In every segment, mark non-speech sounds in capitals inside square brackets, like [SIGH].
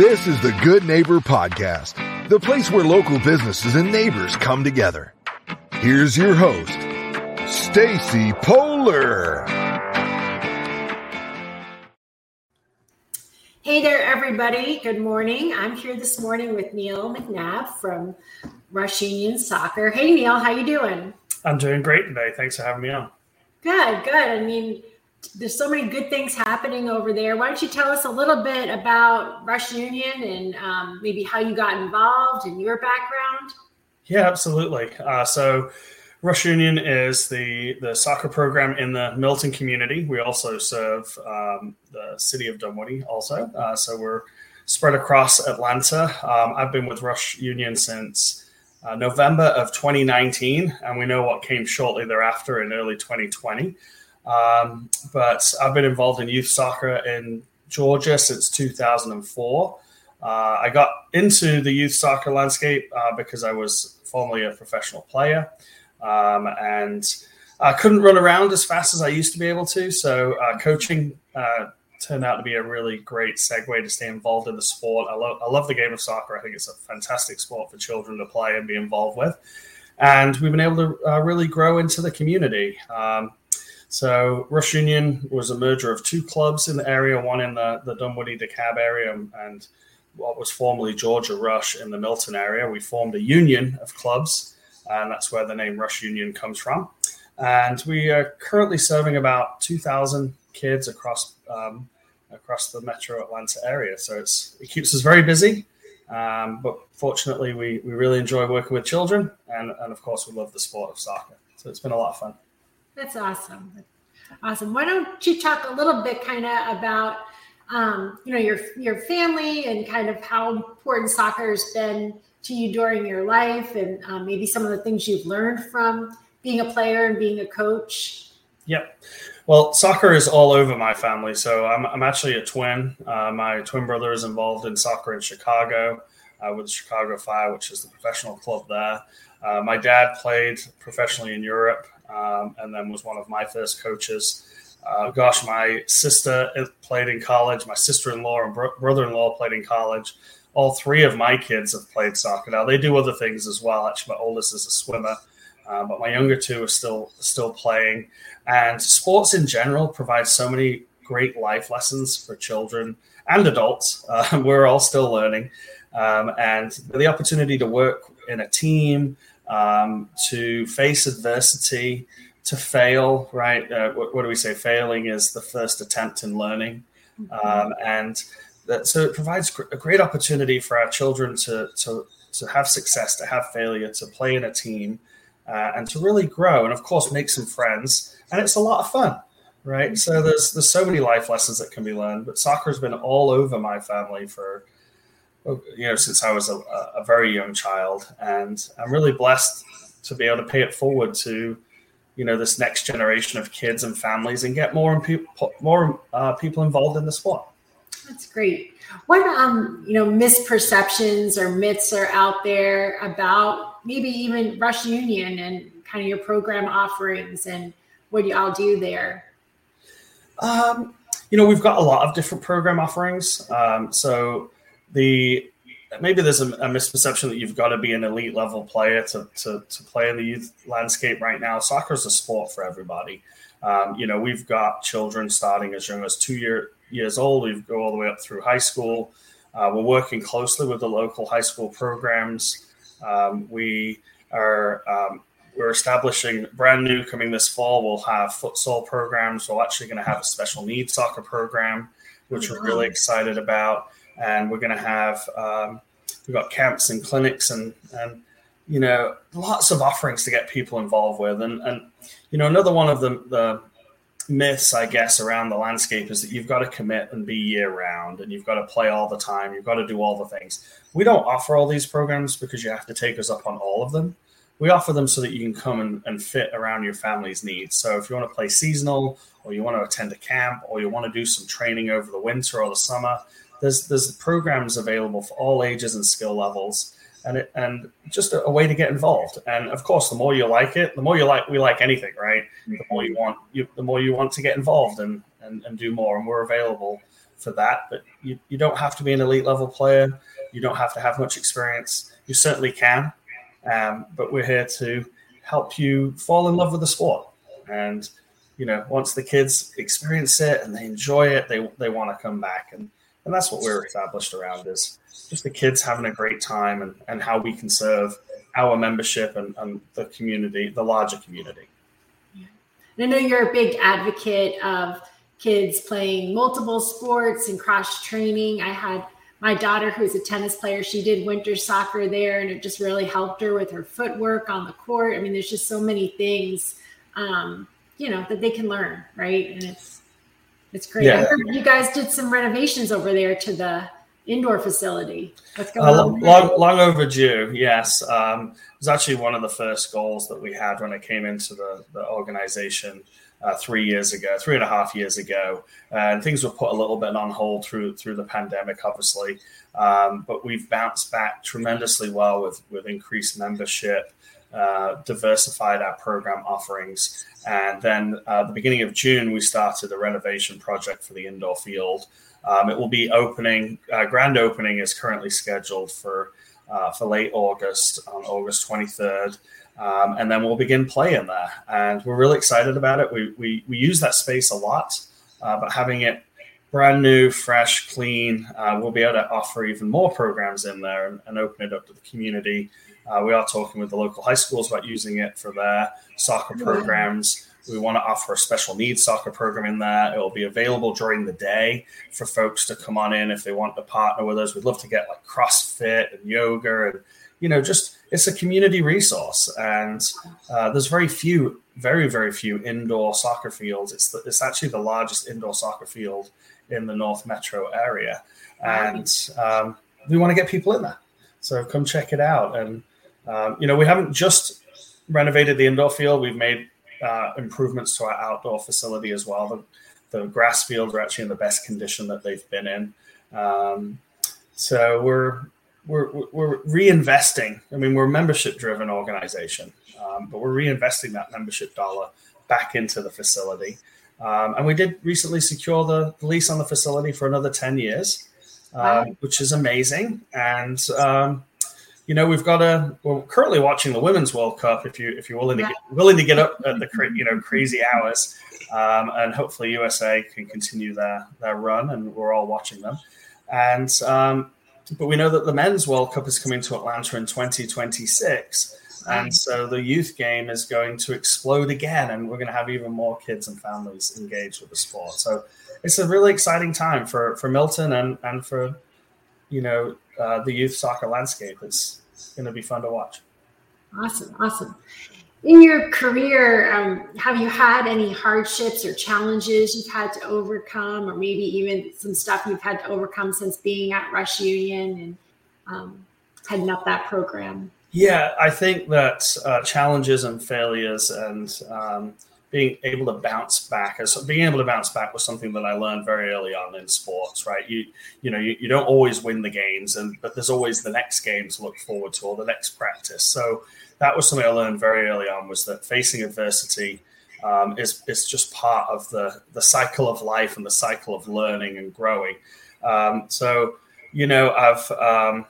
This is the Good Neighbor Podcast, the place where local businesses and neighbors come together. Here's your host, Stacy Polar. Hey there, everybody. Good morning. I'm here this morning with Neil McNab from Rush Union Soccer. Hey, Neil, how you doing? I'm doing great today. Thanks for having me on. Good, good. I mean, there's so many good things happening over there. Why don't you tell us a little bit about Rush Union and um, maybe how you got involved and your background? Yeah, absolutely. Uh, so, Rush Union is the the soccer program in the Milton community. We also serve um, the city of Dunwoody, also. Uh, so we're spread across Atlanta. Um, I've been with Rush Union since uh, November of 2019, and we know what came shortly thereafter in early 2020. Um, but I've been involved in youth soccer in Georgia since 2004. Uh, I got into the youth soccer landscape uh, because I was formerly a professional player um, and I couldn't run around as fast as I used to be able to. So uh, coaching uh, turned out to be a really great segue to stay involved in the sport. I love I love the game of soccer. I think it's a fantastic sport for children to play and be involved with. And we've been able to uh, really grow into the community. Um, so Rush Union was a merger of two clubs in the area, one in the, the Dunwoody DeKalb area and what was formerly Georgia Rush in the Milton area. We formed a union of clubs, and that's where the name Rush Union comes from. And we are currently serving about 2,000 kids across um, across the metro Atlanta area. So it's it keeps us very busy. Um, but fortunately, we, we really enjoy working with children, and, and of course, we love the sport of soccer. So it's been a lot of fun. That's awesome. Awesome. Why don't you talk a little bit kind of about um, you know your your family and kind of how important soccer has been to you during your life and um, maybe some of the things you've learned from being a player and being a coach? Yep. Well, soccer is all over my family. So I'm, I'm actually a twin. Uh, my twin brother is involved in soccer in Chicago uh, with Chicago Fire, which is the professional club there. Uh, my dad played professionally in Europe um, and then was one of my first coaches. Uh, gosh, my sister played in college. My sister-in-law and bro- brother-in-law played in college. All three of my kids have played soccer. Now they do other things as well. Actually, my oldest is a swimmer, uh, but my younger two are still still playing. And sports in general provide so many great life lessons for children and adults. [LAUGHS] Uh, we're all still learning, um, and the opportunity to work in a team, um, to face adversity, to fail, right? Uh, what, what, do we say? Failing is the first attempt in learning. Um, and that, so it provides a great opportunity for our children to, to, to have success, to have failure, to play in a team, uh, and to really grow. And of course, make some friends. And it's a lot of fun, right? So mm-hmm. there's, there's so many life lessons that can be learned. But soccer has been all over my family for you know, since I was a, a, very young child, and I'm really blessed to be able to pay it forward to, you know, this next generation of kids and families, and get more and people more uh, people involved in the sport. That's great. What um, you know, misperceptions or myths are out there about maybe even Rush Union and kind of your program offerings and what y'all do there? Um, you know, we've got a lot of different program offerings. Um, so the maybe there's a, a, misperception that you've got to be an elite level player to, to, to play in the youth landscape right now. Soccer is a sport for everybody. Um, you know, we've got children starting as young as two year, years old. We go all the way up through high school. Uh, we're working closely with the local high school programs. Um, we are um, we're establishing brand new coming this fall. We'll have futsal programs. We're actually going to have a special needs soccer program, which we're really excited about and we're going to have um, we've got camps and clinics and and you know lots of offerings to get people involved with. And and you know another one of the the myths i guess around the landscape is that you've got to commit and be year round and you've got to play all the time you've got to do all the things. We don't offer all these programs because you have to take us up on all of them. We offer them so that you can come and, and fit around your family's needs. So if you want to play seasonal or you want to attend a camp or you want to do some training over the winter or the summer there's there's programs available for all ages and skill levels, and it, and just a, a, way to get involved. And of course, the more you like it, the more you like we like anything, right? The more you want, you, the more you want to get involved and, and and do more. And we're available for that. But you, you don't have to be an elite level player. You don't have to have much experience. You certainly can. Um, but we're here to help you fall in love with the sport. And, you know, once the kids experience it and they enjoy it, they, they want to come back. And, and that's what we're established around is just the kids having a great time and, and how we can serve our membership and, and the community, the larger community. And I know you're a big advocate of kids playing multiple sports and cross training. I had my daughter, who's a tennis player, she did winter soccer there, and it just really helped her with her footwork on the court. I mean, there's just so many things, um, you know, that they can learn, right? And it's it's great. Yeah. you guys did some renovations over there to the indoor facility. What's going uh, on? Long, long overdue. Yes, um, it was actually one of the first goals that we had when I came into the, the organization uh, three years ago, three and a half years ago, and things were put a little bit on hold through through the pandemic, obviously. Um, but we've bounced back tremendously well with with increased membership, uh, diversified our program offerings, and then uh, the beginning of June we started a renovation project for the indoor field. Um, it will be opening. Uh, grand opening is currently scheduled for uh, for late August on August twenty third. Um, and then we'll begin playing there. And we're really excited about it. We, we, we use that space a lot, uh, but having it brand new, fresh, clean, we'll be able to offer even more programs in there and, and open it up to the community. Uh, we are talking with the local high schools about using it for their soccer programs. We want to offer a special needs soccer program in there. It will be available during the day for folks to come on in if they want to partner with us. We'd love to get like CrossFit and yoga and you know, just it's a community resource, and uh, there's very few, very very few indoor soccer fields. It's the, it's actually the largest indoor soccer field in the North Metro area, and um, we want to get people in there. So come check it out, and um, you know, we haven't just renovated the indoor field; we've made uh, improvements to our outdoor facility as well. The, the grass fields are actually in the best condition that they've been in. Um, so we're we're, we're reinvesting. I mean, we're a membership driven organization, um, but we're reinvesting that membership dollar back into the facility. Um, and we did recently secure the, lease on the facility for another 10 years, um, wow. which is amazing. And, um, you know, we've got a, we're currently watching the Women's World Cup if, you, if you're willing to, get, willing to get up at the, you know, crazy hours. Um, and hopefully USA can continue their, their run and we're all watching them. And, um, but we know that the men's World Cup is coming to Atlanta in 2026. And so the youth game is going to explode again, and we're going to have even more kids and families engaged with the sport. So it's a really exciting time for, for Milton and, and for, you know, uh, the youth soccer landscape. It's going to be fun to watch. Awesome. Awesome in your career, um, have you had any hardships or challenges you've had to overcome, or maybe even some stuff you've had to overcome since being at Rush Union and um, heading up that program? Yeah, I think that uh, challenges and failures and um, being able to bounce back, as being able to bounce back was something that I learned very early on in sports. Right, you you know you, you don't always win the games, and but there's always the next game to look forward to or the next practice. So that was something I learned very early on was that facing adversity um, is is just part of the the cycle of life and the cycle of learning and growing. Um, so you know I've um,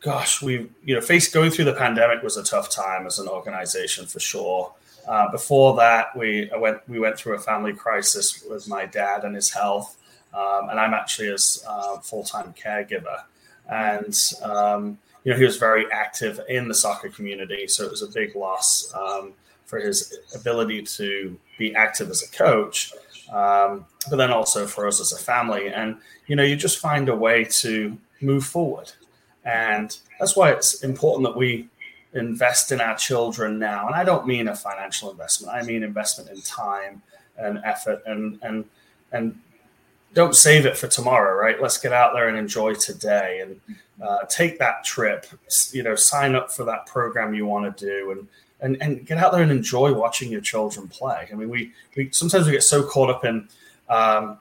gosh we you know faced going through the pandemic was a tough time as an organization for sure. Uh, before that, we I went we went through a family crisis with my dad and his health, um, and I'm actually a uh, full time caregiver, and um, you know, he was very active in the soccer community, so it was a big loss um, for his ability to be active as a coach, um, but then also for us as a family. And you know, you just find a way to move forward, and that's why it's important that we invest in our children now. And I don't mean a financial investment; I mean investment in time and effort and and and don't save it for tomorrow, right? Let's get out there and enjoy today and uh, take that trip. You know, sign up for that program you want to do and and and get out there and enjoy watching your children play. I mean, we we sometimes we get so caught up in. Um,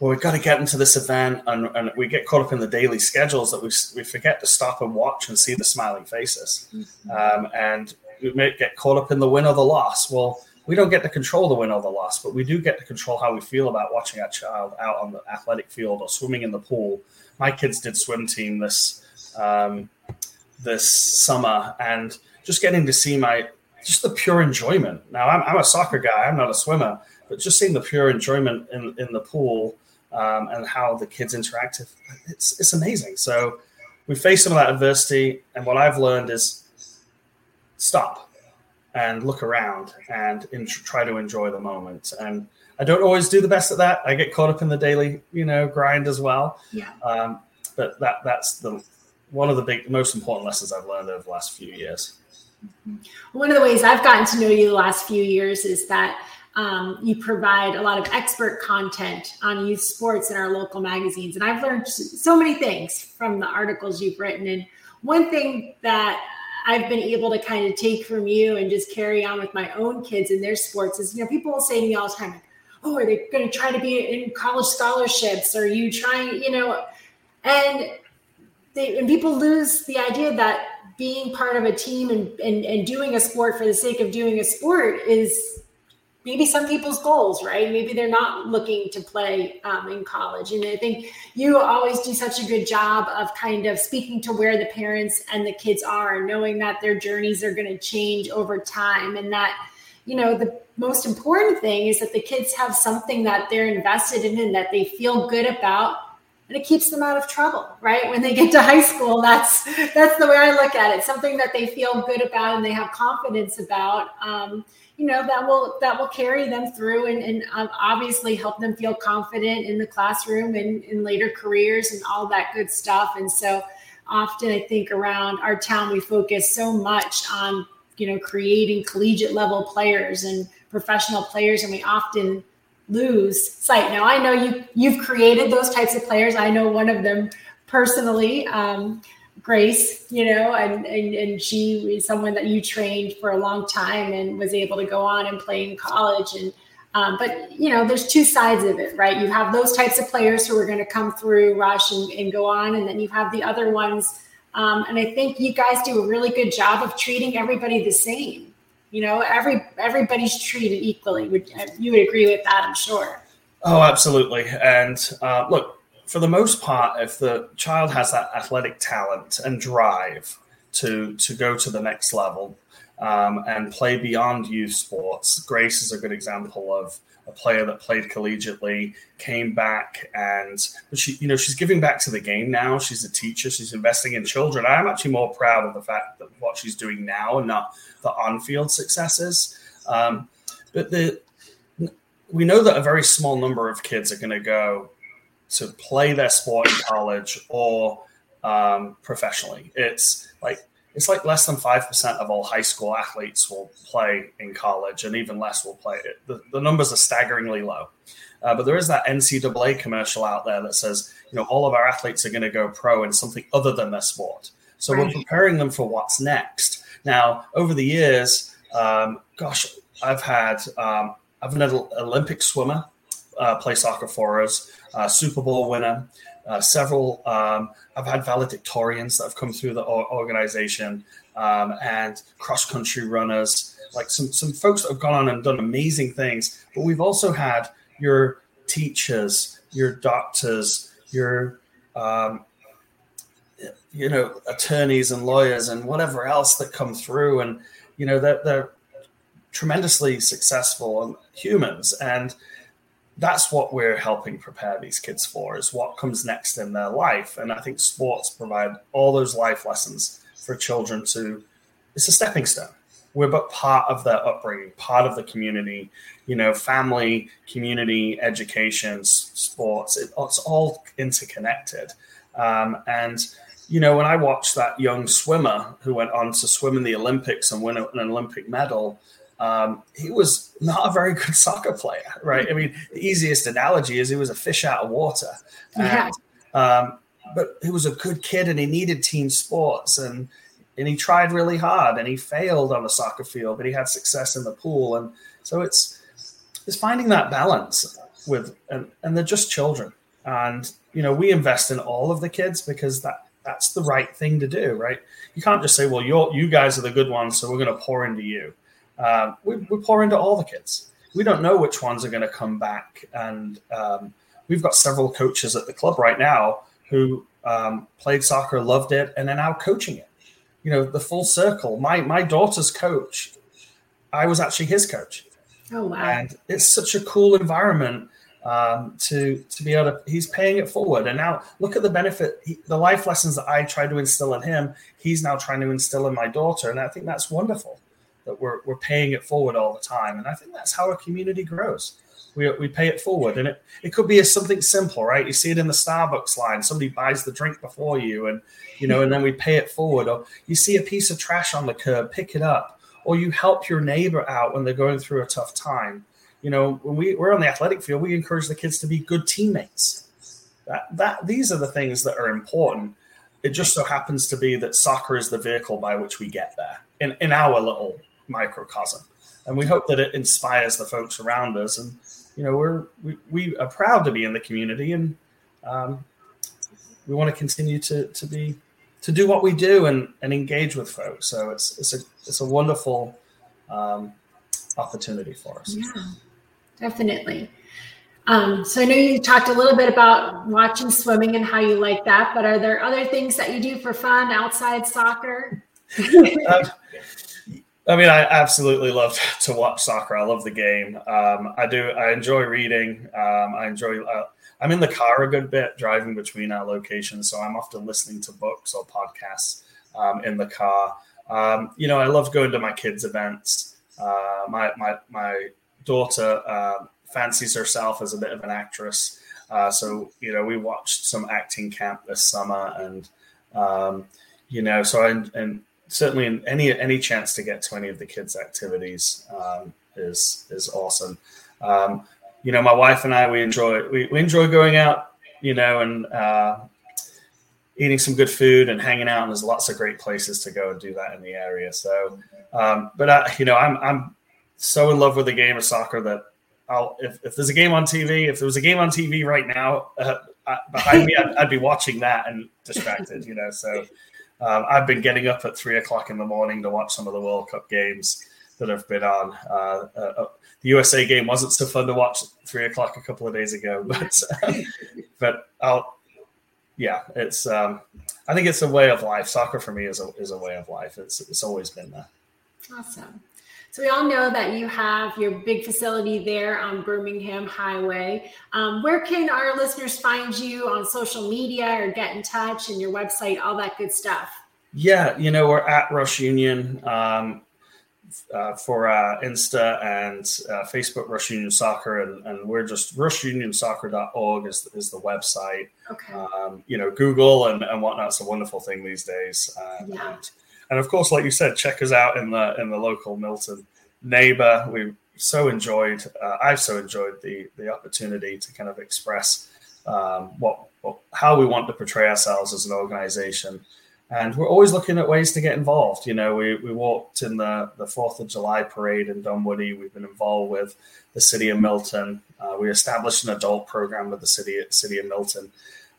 well, we've got to get into this event, and, and, we get caught up in the daily schedules that we, we forget to stop and watch and see the smiling faces. Mm-hmm. Um, and we may get caught up in the win or the loss. Well, we don't get to control the win or the loss, but we do get to control how we feel about watching our child out on the athletic field or swimming in the pool. My kids did swim team this um, this summer, and just getting to see my just the pure enjoyment. Now I'm, I'm a soccer guy, I'm not a swimmer, but just seeing the pure enjoyment in in the pool um, and how the kids interact, it's it's amazing. So we face some of that adversity, and what I've learned is stop and look around and in, try to enjoy the moment. And I don't always do the best at that. I get caught up in the daily, you know, grind as well. Yeah. Um, but that that's the one of the big, most important lessons I've learned over the last few years. One of the ways I've gotten to know you the last few years is that um, you provide a lot of expert content on youth sports in our local magazines. And I've learned so many things from the articles you've written. And one thing that I've been able to kind of take from you and just carry on with my own kids and their sports is, you know, people will say to me all the time, oh, are they going to try to be in college scholarships? Are you trying, you know, and they, and people lose the idea that being part of a team and, and, and doing a sport for the sake of doing a sport is maybe some people's goals, right? Maybe they're not looking to play um, in college. And I think you always do such a good job of kind of speaking to where the parents and the kids are, knowing that their journeys are going to change over time and that, you know, the most important thing is that the kids have something that they're invested in and that they feel good about and it keeps them out of trouble right? When they get to high school that's that's the way i look at it. Something that they feel good about and they have confidence about um, you know that will that will carry them through and, and um, obviously help them feel confident in the classroom and in later careers and all that good stuff. And so often i think around our town we focus so much on you know creating collegiate level players and professional players. And we often lose sight now i know you you've created those types of players i know one of them personally um, Grace, you know, and, and and she is someone that you trained for a long time and was able to go on and play in college. And um, but you know, there's two sides of it, right? You have those types of players who are going to come through, rush, and, and go on, and then you have the other ones. Um, and I think you guys do a really good job of treating everybody the same. You know, every everybody's treated equally. Would you would agree with that? I'm sure. Oh, absolutely. And uh, look, for the most part, if the child has that athletic talent and drive to to go to the next level um, and play beyond youth sports, Grace is a good example of a player that played collegiately, came back, and she, you know, she's giving back to the game now. She's a teacher. She's investing in children. I'm actually more proud of the fact that what she's doing now and not the on-field successes. Um, but the we know that a very small number of kids are going to go to play their sport in college or um, professionally. It's like it's like less than five percent of all high school athletes will play in college, and even less will play it. The, the numbers are staggeringly low. Uh, but there is that NCAA commercial out there that says, you know, all of our athletes are going to go pro in something other than their sport. So right. we're preparing them for what's next. Now, over the years, um, gosh, I've had um, I've been an Olympic swimmer uh, play soccer for us uh, Super Bowl winner. Uh, several, um, I've had valedictorians that have come through the organization um, and cross country runners, like some, some folks that have gone on and done amazing things. But we've also had your teachers, your doctors, your, um, you know, attorneys and lawyers and whatever else that come through. And, you know, they're, they're tremendously successful humans. And, that's what we're helping prepare these kids for is what comes next in their life. And i think sports provide all those life lessons for children to it's a stepping stone. We're but part of their upbringing part of the community you know family community education sports it, it's all interconnected. Um, and you know when i watched that young swimmer who went on to swim in the olympics and win an olympic medal um, he was not a very good soccer player, right? I mean, the easiest analogy is he was a fish out of water. And, yeah. um, but he was a good kid and he needed team sports and and he tried really hard and he failed on the soccer field, but he had success in the pool. And so it's it's finding that balance with and, and they're just children. And you know, we invest in all of the kids because that that's the right thing to do, right? You can't just say, well, you're you guys are the good ones, so we're gonna pour into you um, we, we pour into all the kids. We don't know which ones are going to come back, and um, we've got several coaches at the club right now who um, played soccer, loved it, and are now coaching it. You know, the full circle. My my daughter's coach, I was actually his coach. Oh wow! And it's such a cool environment um, to to be able to. He's paying it forward, and now look at the benefit, he, the life lessons that I tried to instill in him. He's now trying to instill in my daughter, and I think that's wonderful that we're we're paying it forward all the time, and I think that's how a community grows. We, we pay it forward, and it, it could be something simple, right? You see it in the Starbucks line. Somebody buys the drink before you, and you know, and then we pay it forward. Or you see a piece of trash on the curb, pick it up, or you help your neighbor out when they're going through a tough time you know, when we, we're on the athletic field, we encourage the kids to be good teammates. That, that these are the things that are important. It just so happens to be that soccer is the vehicle by which we get there in, in our little microcosm. And we hope that it inspires the folks around us. And, you know, we're, we, we are proud to be in the community and um, we want to continue to, to be, to do what we do and, and engage with folks. So it's, it's a, it's a wonderful um, opportunity for us. Yeah definitely. Um, so I know you talked a little bit about watching swimming and how you like that, but are there other things that you do for fun outside soccer? [LAUGHS] um, I mean, I absolutely love to watch soccer. I love the game. Um, I do. I enjoy reading. Um, I enjoy. Uh, I'm in the car a good bit, driving between our locations, so I'm often listening to books or podcasts um, in the car. Um, you know, I love going to my kids' events. Uh, my my my daughter uh, fancies herself as a bit of an actress. Uh, so you know, we watched some acting camp this summer, and um, you know, so I, and certainly in any any chance to get to any of the kids' activities um, is is awesome. Um, you know, my wife and I we enjoy we, we enjoy going out, you know, and uh, eating some good food and hanging out. And there's lots of great places to go and do that in the area. So, um, but I, you know, I'm I'm so in love with the game of soccer that I'll if, if there's a game on TV, if there was a game on TV right now uh, behind me, I'd, I'd, be watching that and distracted, you know. So um, I've been getting up at three o'clock in the morning to watch some of the World Cup games that have been on. Uh, uh, uh the USA game wasn't so fun to watch three o'clock a couple of days ago, [LAUGHS] but but I'll yeah, it's um, I think it's a way of life. Soccer for me is a is a way of life. It's it's always been there. Awesome. So we all know that you have your big facility there on Birmingham Highway. Um, where can our listeners find you on social media or get in touch and your website, all that good stuff? Yeah, you know, we're at Rush Union um, uh, for uh, Insta and uh, Facebook, Rush Union Soccer, and, and we're just rushunionsoccer.org is, is the website. Okay. Um, you know, Google and, and whatnot's a wonderful thing these days. yeah. And, and of course, like you said, check us out in the in the local Milton neighbor. We so enjoyed. Uh, I've so enjoyed the the opportunity to kind of express um, what, what how we want to portray ourselves as an organization. And we're always looking at ways to get involved. You know, we, we walked in the, the 4th of July parade in Dunwoody. We've been involved with the city of Milton. Uh, we established an adult program with the city, city of Milton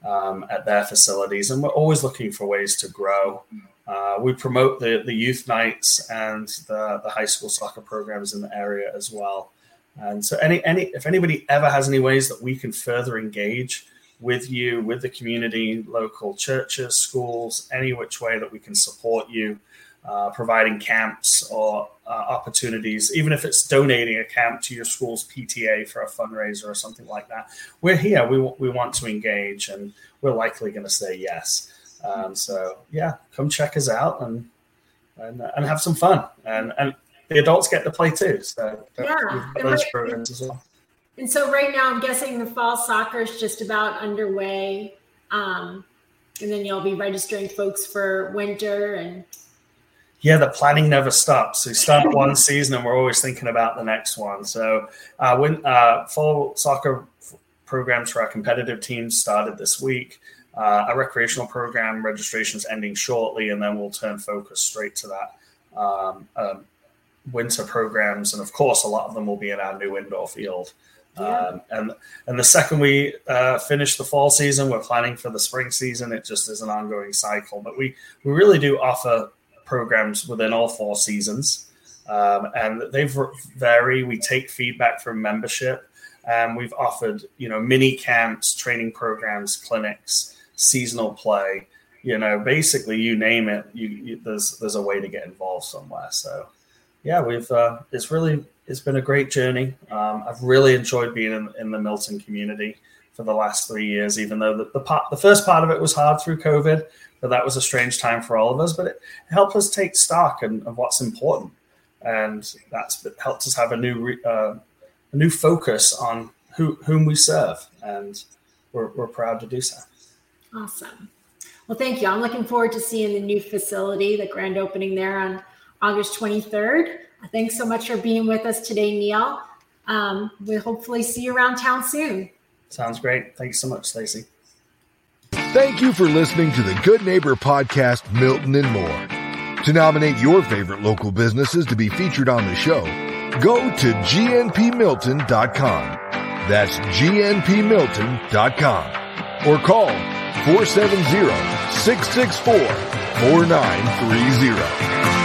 um, at their facilities. And we're always looking for ways to grow uh, we promote the, the youth nights and the, the high school soccer programs in the area as well. And so, any any if anybody ever has any ways that we can further engage with you, with the community, local churches, schools, any which way that we can support you, uh, providing camps or uh, opportunities, even if it's donating a camp to your school's PTA for a fundraiser or something like that, we're here. We, we want to engage and we're likely going to say yes. Um, so yeah, come check us out and and, and have some fun. And and the adults get to play too. So yeah, those programs as well. And so right now, I'm guessing the fall soccer is just about underway. Um, and then you'll be registering folks for winter and yeah, the planning never stops. We start one [LAUGHS] season and we're always thinking about the next one. So, uh, when uh, fall soccer programs for our competitive teams started this week, uh, a recreational program registration's ending shortly, and then we'll turn focus straight to that um, um, winter programs. And of course, a lot of them will be in our new indoor field. Yeah. Um, and and the second we uh, finish the fall season, we're planning for the spring season. It just is an ongoing cycle, but we we really do offer programs within all four seasons. Um, and they vary. We take feedback from membership, and we've offered you know mini camps, training programs, clinics, seasonal play. You know, basically, you name it, you, you, there's there's a way to get involved somewhere. So, yeah, we've uh, it's really it's been a great journey. Um, I've really enjoyed being in, in, the Milton community for the last three years, even though the, the part the first part of it was hard through COVID, but that was a strange time for all of us. But it helped us take stock and of what's important and that's helped us have a new uh, a new focus on who whom we serve, and we're, we're proud to do so. Awesome. Well, thank you. I'm looking forward to seeing the new facility, the grand opening there on August 23rd. Thanks so much for being with us today, Neil. Um, we'll hopefully see you around town soon. Sounds great. Thanks so much, Stacy. Thank you for listening to the Good Neighbor Podcast, Milton and more. To nominate your favorite local businesses to be featured on the show, go to gnpmilton.com. That's gnpmilton.com. Or call 470 664 4930.